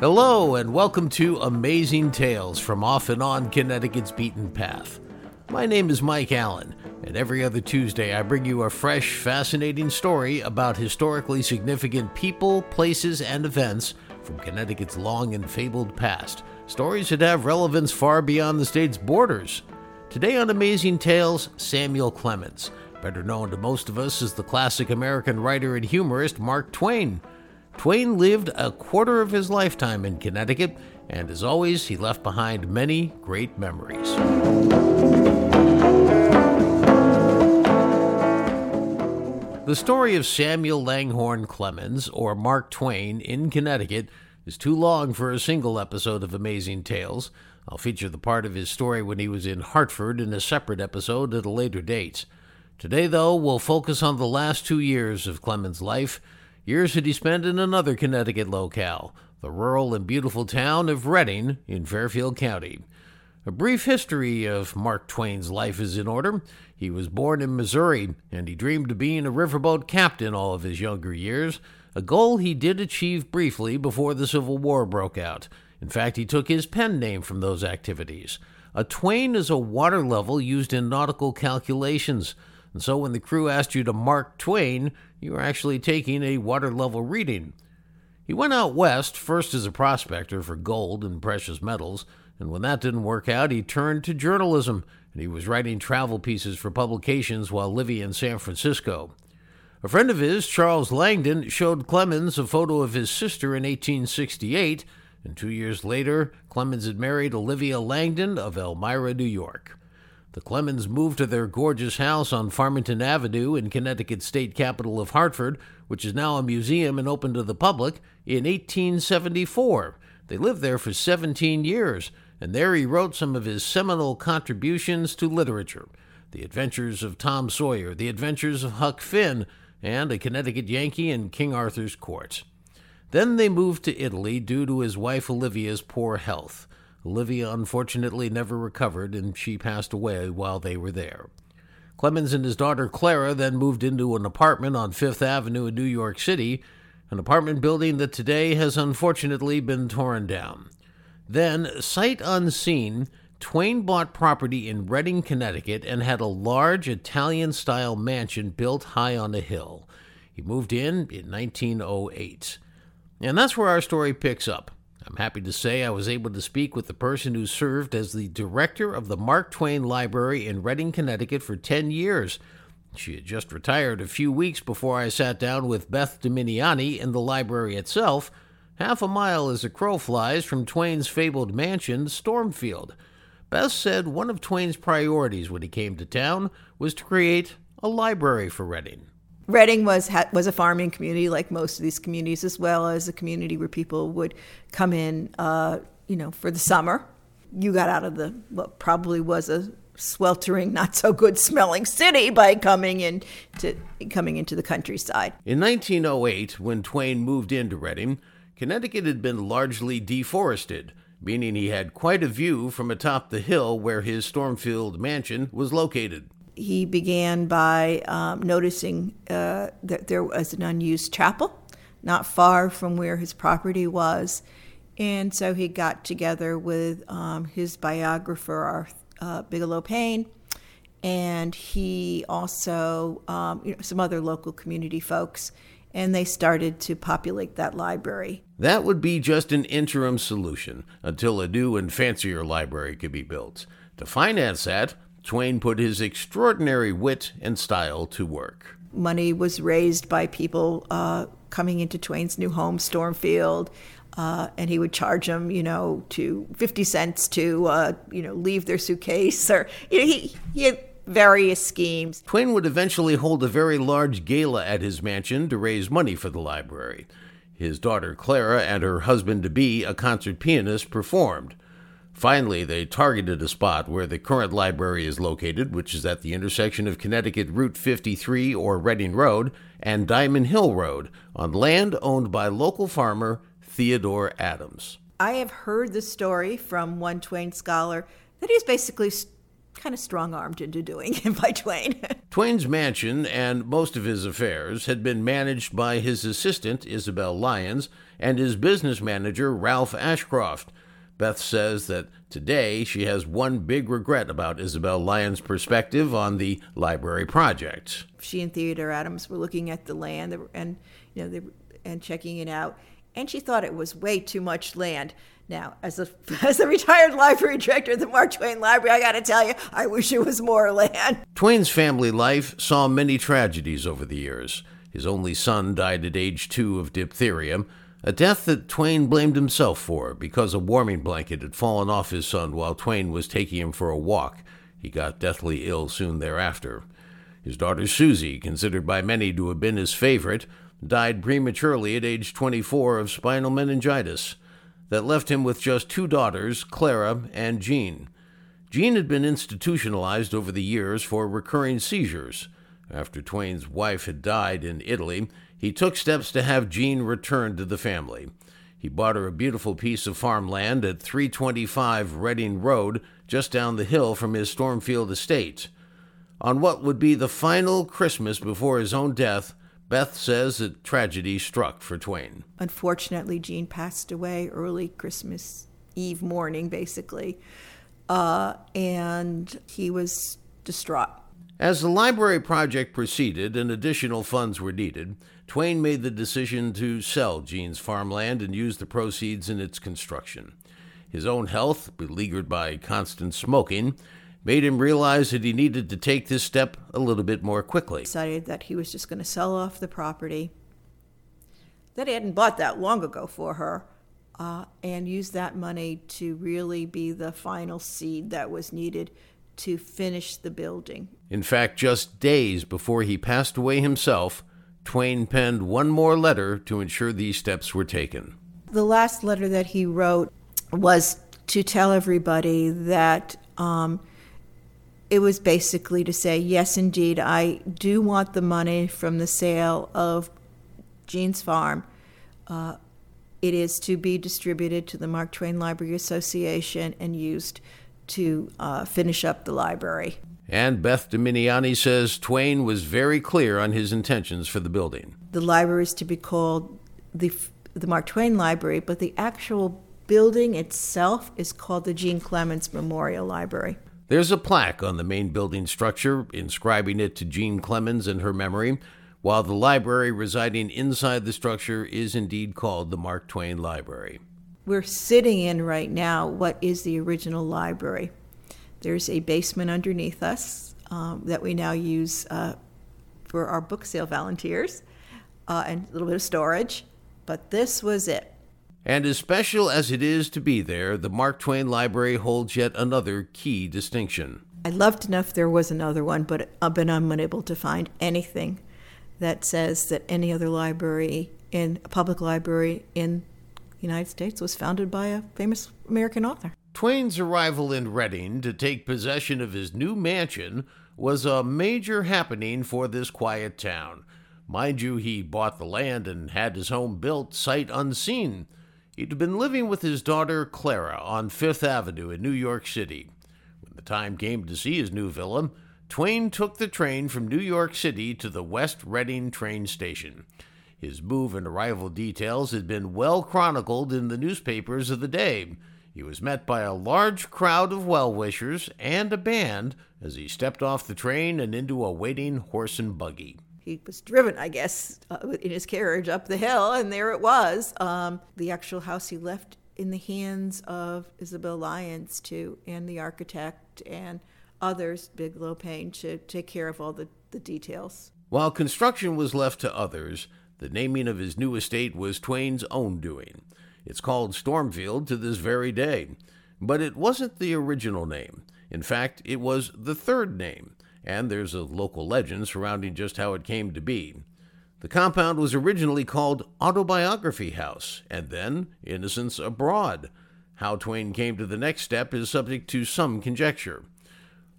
Hello, and welcome to Amazing Tales from Off and On Connecticut's Beaten Path. My name is Mike Allen, and every other Tuesday I bring you a fresh, fascinating story about historically significant people, places, and events from Connecticut's long and fabled past. Stories that have relevance far beyond the state's borders. Today on Amazing Tales, Samuel Clemens, better known to most of us as the classic American writer and humorist Mark Twain. Twain lived a quarter of his lifetime in Connecticut, and as always, he left behind many great memories. The story of Samuel Langhorne Clemens, or Mark Twain, in Connecticut is too long for a single episode of Amazing Tales. I'll feature the part of his story when he was in Hartford in a separate episode at a later date. Today, though, we'll focus on the last two years of Clemens' life Years that he spent in another Connecticut locale, the rural and beautiful town of Redding in Fairfield County. A brief history of Mark Twain's life is in order. He was born in Missouri, and he dreamed of being a riverboat captain all of his younger years, a goal he did achieve briefly before the Civil War broke out. In fact, he took his pen name from those activities. A twain is a water level used in nautical calculations. And so when the crew asked you to mark Twain, you were actually taking a water level reading. He went out west, first as a prospector for gold and precious metals, and when that didn't work out, he turned to journalism, and he was writing travel pieces for publications while living in San Francisco. A friend of his, Charles Langdon, showed Clemens a photo of his sister in 1868, and two years later, Clemens had married Olivia Langdon of Elmira, New York. The Clemens moved to their gorgeous house on Farmington Avenue in Connecticut's state capital of Hartford, which is now a museum and open to the public, in 1874. They lived there for 17 years, and there he wrote some of his seminal contributions to literature The Adventures of Tom Sawyer, The Adventures of Huck Finn, and A Connecticut Yankee in King Arthur's Court. Then they moved to Italy due to his wife Olivia's poor health. Olivia unfortunately never recovered, and she passed away while they were there. Clemens and his daughter Clara then moved into an apartment on Fifth Avenue in New York City, an apartment building that today has unfortunately been torn down. Then, sight unseen, Twain bought property in Redding, Connecticut, and had a large Italian style mansion built high on a hill. He moved in in 1908. And that's where our story picks up. I'm happy to say I was able to speak with the person who served as the director of the Mark Twain Library in Redding, Connecticut for 10 years. She had just retired a few weeks before I sat down with Beth Dominiani in the library itself, half a mile as a crow flies from Twain's fabled mansion, Stormfield. Beth said one of Twain's priorities when he came to town was to create a library for Redding. Redding was was a farming community, like most of these communities, as well as a community where people would come in, uh, you know, for the summer. You got out of the what probably was a sweltering, not so good smelling city by coming in to coming into the countryside. In 1908, when Twain moved into Redding, Connecticut had been largely deforested, meaning he had quite a view from atop the hill where his Stormfield mansion was located he began by um, noticing uh, that there was an unused chapel not far from where his property was. And so he got together with um, his biographer, uh, Bigelow Paine, and he also, um, you know, some other local community folks, and they started to populate that library. That would be just an interim solution until a new and fancier library could be built. To finance that, Twain put his extraordinary wit and style to work. Money was raised by people uh, coming into Twain's new home, Stormfield, uh, and he would charge them, you know, to fifty cents to, uh, you know, leave their suitcase, or you know, he he had various schemes. Twain would eventually hold a very large gala at his mansion to raise money for the library. His daughter Clara and her husband to be, a concert pianist, performed. Finally, they targeted a spot where the current library is located, which is at the intersection of Connecticut Route 53 or Redding Road and Diamond Hill Road on land owned by local farmer Theodore Adams. I have heard the story from one Twain scholar that he's basically kind of strong armed into doing it by Twain. Twain's mansion and most of his affairs had been managed by his assistant, Isabel Lyons, and his business manager, Ralph Ashcroft. Beth says that today she has one big regret about Isabel Lyons' perspective on the library project. She and Theodore Adams were looking at the land and you know they, and checking it out, and she thought it was way too much land. Now, as a as a retired library director at the Mark Twain Library, I got to tell you, I wish it was more land. Twain's family life saw many tragedies over the years. His only son died at age two of diphtheria, a death that Twain blamed himself for because a warming blanket had fallen off his son while Twain was taking him for a walk. He got deathly ill soon thereafter. His daughter Susie, considered by many to have been his favorite, died prematurely at age 24 of spinal meningitis. That left him with just two daughters, Clara and Jean. Jean had been institutionalized over the years for recurring seizures. After Twain's wife had died in Italy, he took steps to have Jean returned to the family. He bought her a beautiful piece of farmland at 325 Redding Road, just down the hill from his Stormfield estate. On what would be the final Christmas before his own death, Beth says that tragedy struck for Twain. Unfortunately, Jean passed away early Christmas Eve morning, basically, uh, and he was distraught. As the library project proceeded and additional funds were needed, Twain made the decision to sell Jean's farmland and use the proceeds in its construction. His own health, beleaguered by constant smoking, made him realize that he needed to take this step a little bit more quickly. Decided that he was just going to sell off the property that he hadn't bought that long ago for her uh, and use that money to really be the final seed that was needed to finish the building. In fact, just days before he passed away himself, Twain penned one more letter to ensure these steps were taken. The last letter that he wrote was to tell everybody that um, it was basically to say, yes, indeed, I do want the money from the sale of Jean's farm. Uh, it is to be distributed to the Mark Twain Library Association and used to uh, finish up the library. And Beth Dominiani says Twain was very clear on his intentions for the building. The library is to be called the, the Mark Twain Library, but the actual building itself is called the Jean Clemens Memorial Library. There's a plaque on the main building structure inscribing it to Jean Clemens in her memory, while the library residing inside the structure is indeed called the Mark Twain Library. We're sitting in right now what is the original library. There's a basement underneath us um, that we now use uh, for our book sale volunteers uh, and a little bit of storage, but this was it. And as special as it is to be there, the Mark Twain Library holds yet another key distinction. I'd love to know if there was another one, but I've been unable to find anything that says that any other library in a public library in the United States was founded by a famous American author. Twain's arrival in Redding to take possession of his new mansion was a major happening for this quiet town. Mind you, he bought the land and had his home built sight unseen. He'd been living with his daughter Clara on Fifth Avenue in New York City. When the time came to see his new villa, Twain took the train from New York City to the West Redding train station. His move and arrival details had been well chronicled in the newspapers of the day. He was met by a large crowd of well wishers and a band as he stepped off the train and into a waiting horse and buggy. He was driven, I guess, uh, in his carriage up the hill, and there it was. Um, the actual house he left in the hands of Isabel Lyons, too, and the architect and others, Bigelow Paine, to take care of all the, the details. While construction was left to others, the naming of his new estate was Twain's own doing. It's called Stormfield to this very day. But it wasn't the original name. In fact, it was the third name, and there's a local legend surrounding just how it came to be. The compound was originally called Autobiography House, and then Innocents Abroad. How Twain came to the next step is subject to some conjecture.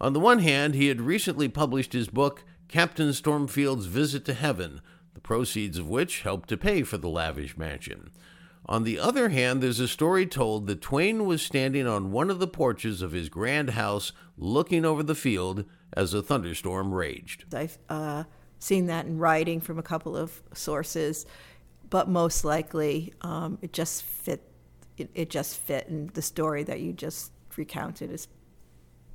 On the one hand, he had recently published his book, Captain Stormfield's Visit to Heaven, the proceeds of which helped to pay for the lavish mansion. On the other hand, there's a story told that Twain was standing on one of the porches of his grand house looking over the field as a thunderstorm raged. I've uh, seen that in writing from a couple of sources, but most likely um, it just fit. It, it just fit, and the story that you just recounted is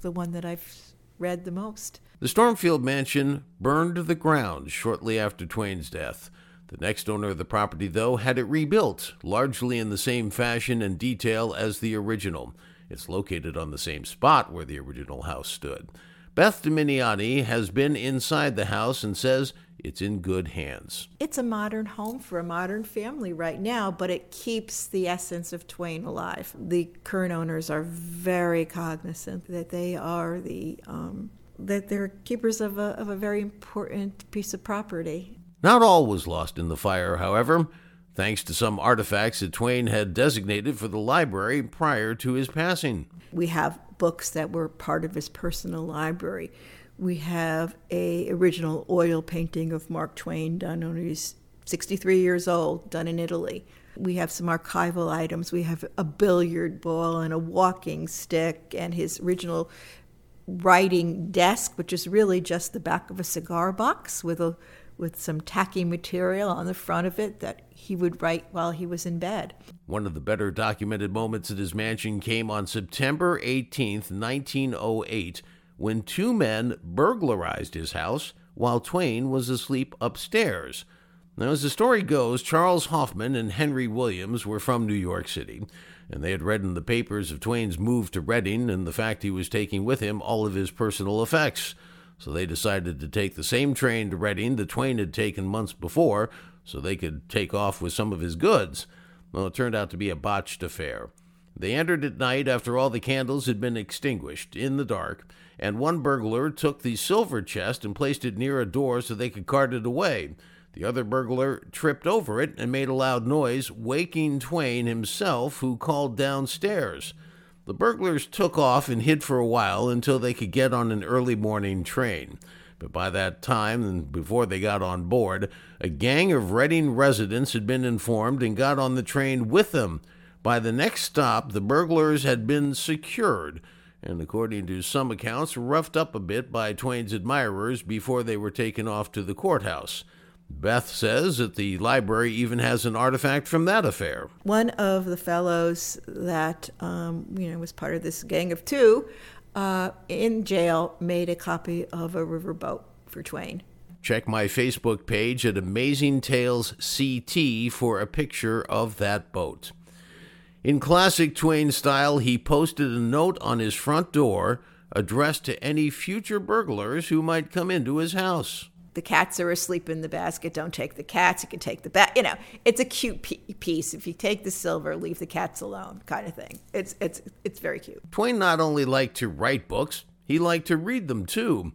the one that I've read the most. The Stormfield mansion burned to the ground shortly after Twain's death. The next owner of the property, though, had it rebuilt, largely in the same fashion and detail as the original. It's located on the same spot where the original house stood. Beth Dominiani has been inside the house and says it's in good hands. It's a modern home for a modern family right now, but it keeps the essence of Twain alive. The current owners are very cognizant that they are the um, that they're keepers of a, of a very important piece of property. Not all was lost in the fire, however, thanks to some artifacts that Twain had designated for the library prior to his passing. We have books that were part of his personal library. We have a original oil painting of Mark Twain done when he's 63 years old, done in Italy. We have some archival items. We have a billiard ball and a walking stick and his original writing desk, which is really just the back of a cigar box with a with some tacky material on the front of it that he would write while he was in bed. One of the better documented moments at his mansion came on September 18, 1908, when two men burglarized his house while Twain was asleep upstairs. Now, as the story goes, Charles Hoffman and Henry Williams were from New York City, and they had read in the papers of Twain's move to Redding and the fact he was taking with him all of his personal effects so they decided to take the same train to Redding that Twain had taken months before so they could take off with some of his goods. Well, it turned out to be a botched affair. They entered at night after all the candles had been extinguished, in the dark, and one burglar took the silver chest and placed it near a door so they could cart it away. The other burglar tripped over it and made a loud noise, waking Twain himself, who called downstairs. The burglars took off and hid for a while until they could get on an early morning train. But by that time, and before they got on board, a gang of Redding residents had been informed and got on the train with them. By the next stop, the burglars had been secured, and according to some accounts, roughed up a bit by Twain's admirers before they were taken off to the courthouse. Beth says that the library even has an artifact from that affair. One of the fellows that um, you know was part of this gang of two uh, in jail made a copy of a riverboat for Twain. Check my Facebook page at Amazing Tales CT for a picture of that boat. In classic Twain style, he posted a note on his front door addressed to any future burglars who might come into his house the cats are asleep in the basket. Don't take the cats. You can take the bat. You know, it's a cute piece. If you take the silver, leave the cats alone, kind of thing. It's it's it's very cute. Twain not only liked to write books, he liked to read them too.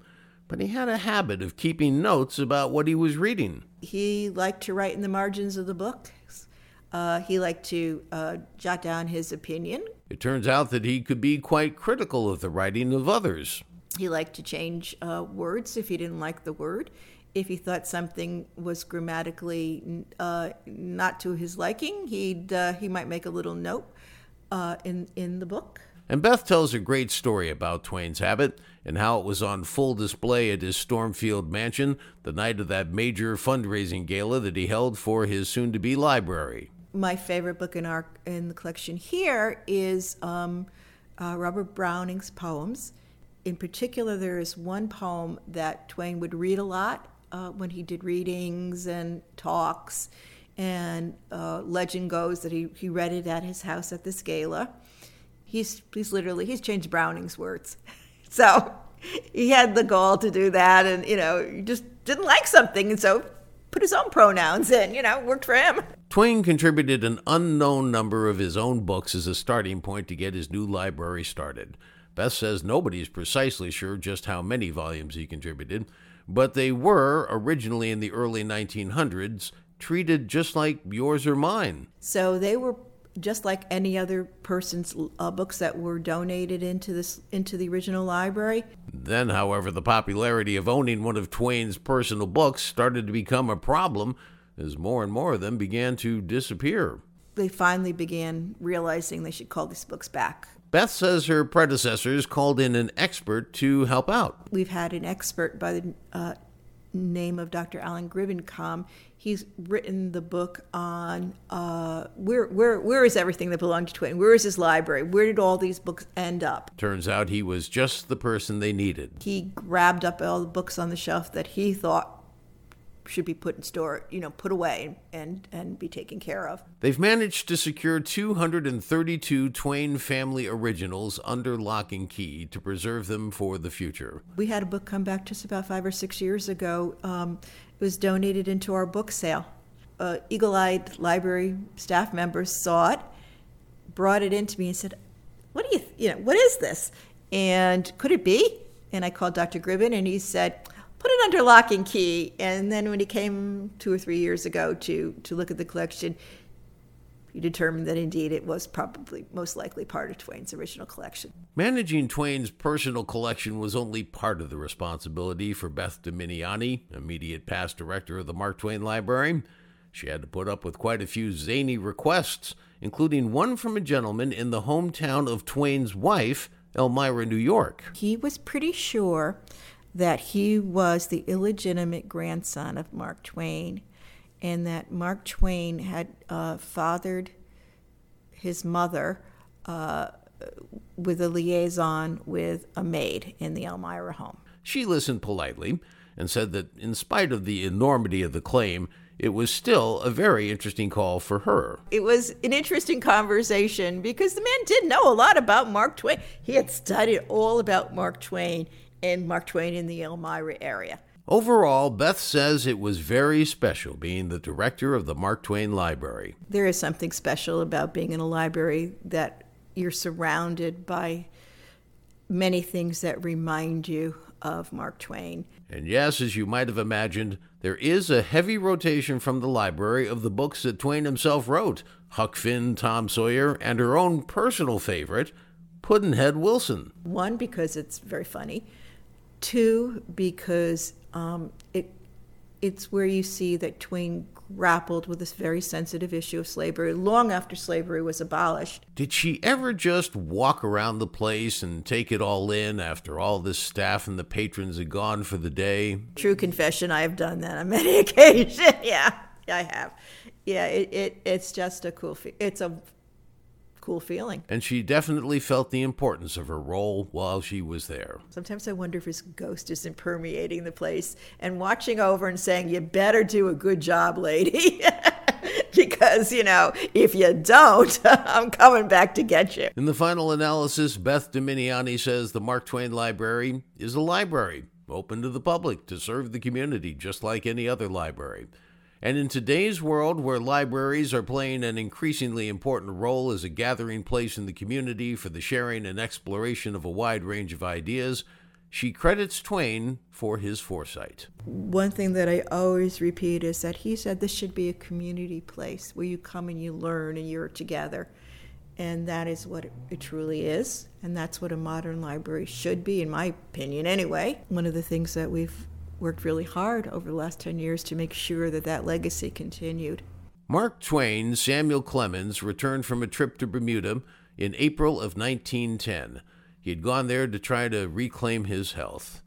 But he had a habit of keeping notes about what he was reading. He liked to write in the margins of the books. Uh, he liked to uh, jot down his opinion. It turns out that he could be quite critical of the writing of others. He liked to change uh, words if he didn't like the word. If he thought something was grammatically uh, not to his liking, he'd uh, he might make a little note uh, in in the book. And Beth tells a great story about Twain's habit and how it was on full display at his Stormfield mansion the night of that major fundraising gala that he held for his soon to be library. My favorite book in our in the collection here is um, uh, Robert Browning's poems in particular, there is one poem that Twain would read a lot uh, when he did readings and talks. And uh, legend goes that he, he read it at his house at this gala. He's, he's literally, he's changed Browning's words. so he had the gall to do that and, you know, he just didn't like something. And so put his own pronouns in, you know, worked for him. Twain contributed an unknown number of his own books as a starting point to get his new library started. Beth says nobody is precisely sure just how many volumes he contributed, but they were, originally in the early 1900s, treated just like yours or mine. So they were just like any other person's uh, books that were donated into this into the original library. Then, however, the popularity of owning one of Twain's personal books started to become a problem as more and more of them began to disappear. they finally began realizing they should call these books back. Beth says her predecessors called in an expert to help out. We've had an expert by the uh, name of Dr. Alan Gribbenkam. He's written the book on uh, where where where is everything that belonged to Twain? Where is his library? Where did all these books end up? Turns out he was just the person they needed. He grabbed up all the books on the shelf that he thought should be put in store, you know, put away and and be taken care of. They've managed to secure 232 Twain family originals under lock and key to preserve them for the future. We had a book come back just about five or six years ago. Um, it was donated into our book sale. Uh, eagle-eyed library staff members saw it, brought it in to me, and said, "What do you, th- you know, what is this? And could it be?" And I called Dr. Gribben, and he said, put it under lock and key. And then when he came two or three years ago to, to look at the collection, he determined that indeed it was probably most likely part of Twain's original collection. Managing Twain's personal collection was only part of the responsibility for Beth Dominiani, immediate past director of the Mark Twain Library. She had to put up with quite a few zany requests, including one from a gentleman in the hometown of Twain's wife, Elmira, New York. He was pretty sure that he was the illegitimate grandson of Mark Twain, and that Mark Twain had uh, fathered his mother uh, with a liaison with a maid in the Elmira home. She listened politely and said that, in spite of the enormity of the claim, it was still a very interesting call for her. It was an interesting conversation because the man did know a lot about Mark Twain. He had studied all about Mark Twain and Mark Twain in the Elmira area. Overall, Beth says it was very special being the director of the Mark Twain Library. There is something special about being in a library that you're surrounded by many things that remind you of Mark Twain. And yes, as you might have imagined, there is a heavy rotation from the library of the books that Twain himself wrote Huck Finn, Tom Sawyer, and her own personal favorite, Pudd'nhead Wilson. One, because it's very funny. Two, because um, it it's where you see that Twain grappled with this very sensitive issue of slavery long after slavery was abolished. Did she ever just walk around the place and take it all in after all the staff and the patrons had gone for the day? True confession, I have done that on many occasions. yeah, I have. Yeah, it, it it's just a cool. Fe- it's a cool feeling. And she definitely felt the importance of her role while she was there. Sometimes I wonder if his ghost isn't permeating the place and watching over and saying, You better do a good job, lady. because, you know, if you don't, I'm coming back to get you. In the final analysis, Beth Dominiani says the Mark Twain Library is a library open to the public to serve the community just like any other library. And in today's world, where libraries are playing an increasingly important role as a gathering place in the community for the sharing and exploration of a wide range of ideas, she credits Twain for his foresight. One thing that I always repeat is that he said this should be a community place where you come and you learn and you're together. And that is what it truly is. And that's what a modern library should be, in my opinion, anyway. One of the things that we've worked really hard over the last 10 years to make sure that that legacy continued. Mark Twain Samuel Clemens returned from a trip to Bermuda in April of 1910. He had gone there to try to reclaim his health.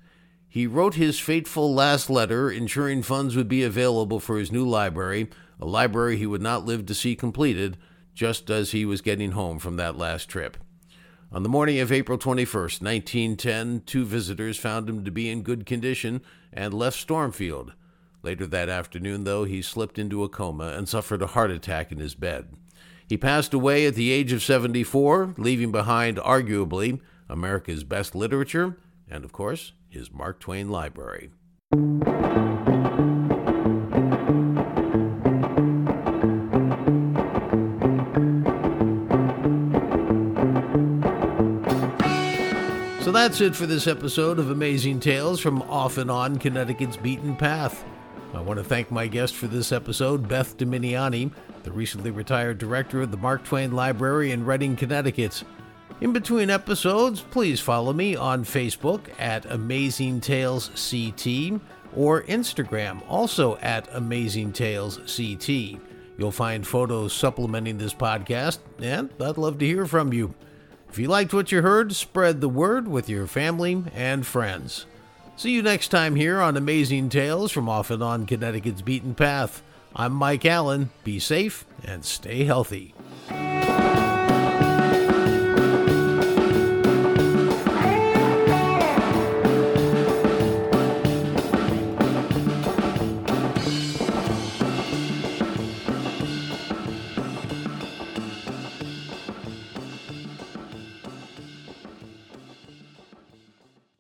He wrote his fateful last letter, ensuring funds would be available for his new library, a library he would not live to see completed, just as he was getting home from that last trip. On the morning of April 21st, 1910, two visitors found him to be in good condition and left Stormfield. Later that afternoon, though, he slipped into a coma and suffered a heart attack in his bed. He passed away at the age of 74, leaving behind, arguably, America's best literature and, of course, his Mark Twain library. That's it for this episode of Amazing Tales from Off and On Connecticut's Beaten Path. I want to thank my guest for this episode, Beth Dominiani, the recently retired director of the Mark Twain Library in Redding, Connecticut. In between episodes, please follow me on Facebook at Amazing Tales CT or Instagram, also at Amazing Tales CT. You'll find photos supplementing this podcast, and I'd love to hear from you. If you liked what you heard, spread the word with your family and friends. See you next time here on Amazing Tales from Off and On Connecticut's Beaten Path. I'm Mike Allen. Be safe and stay healthy.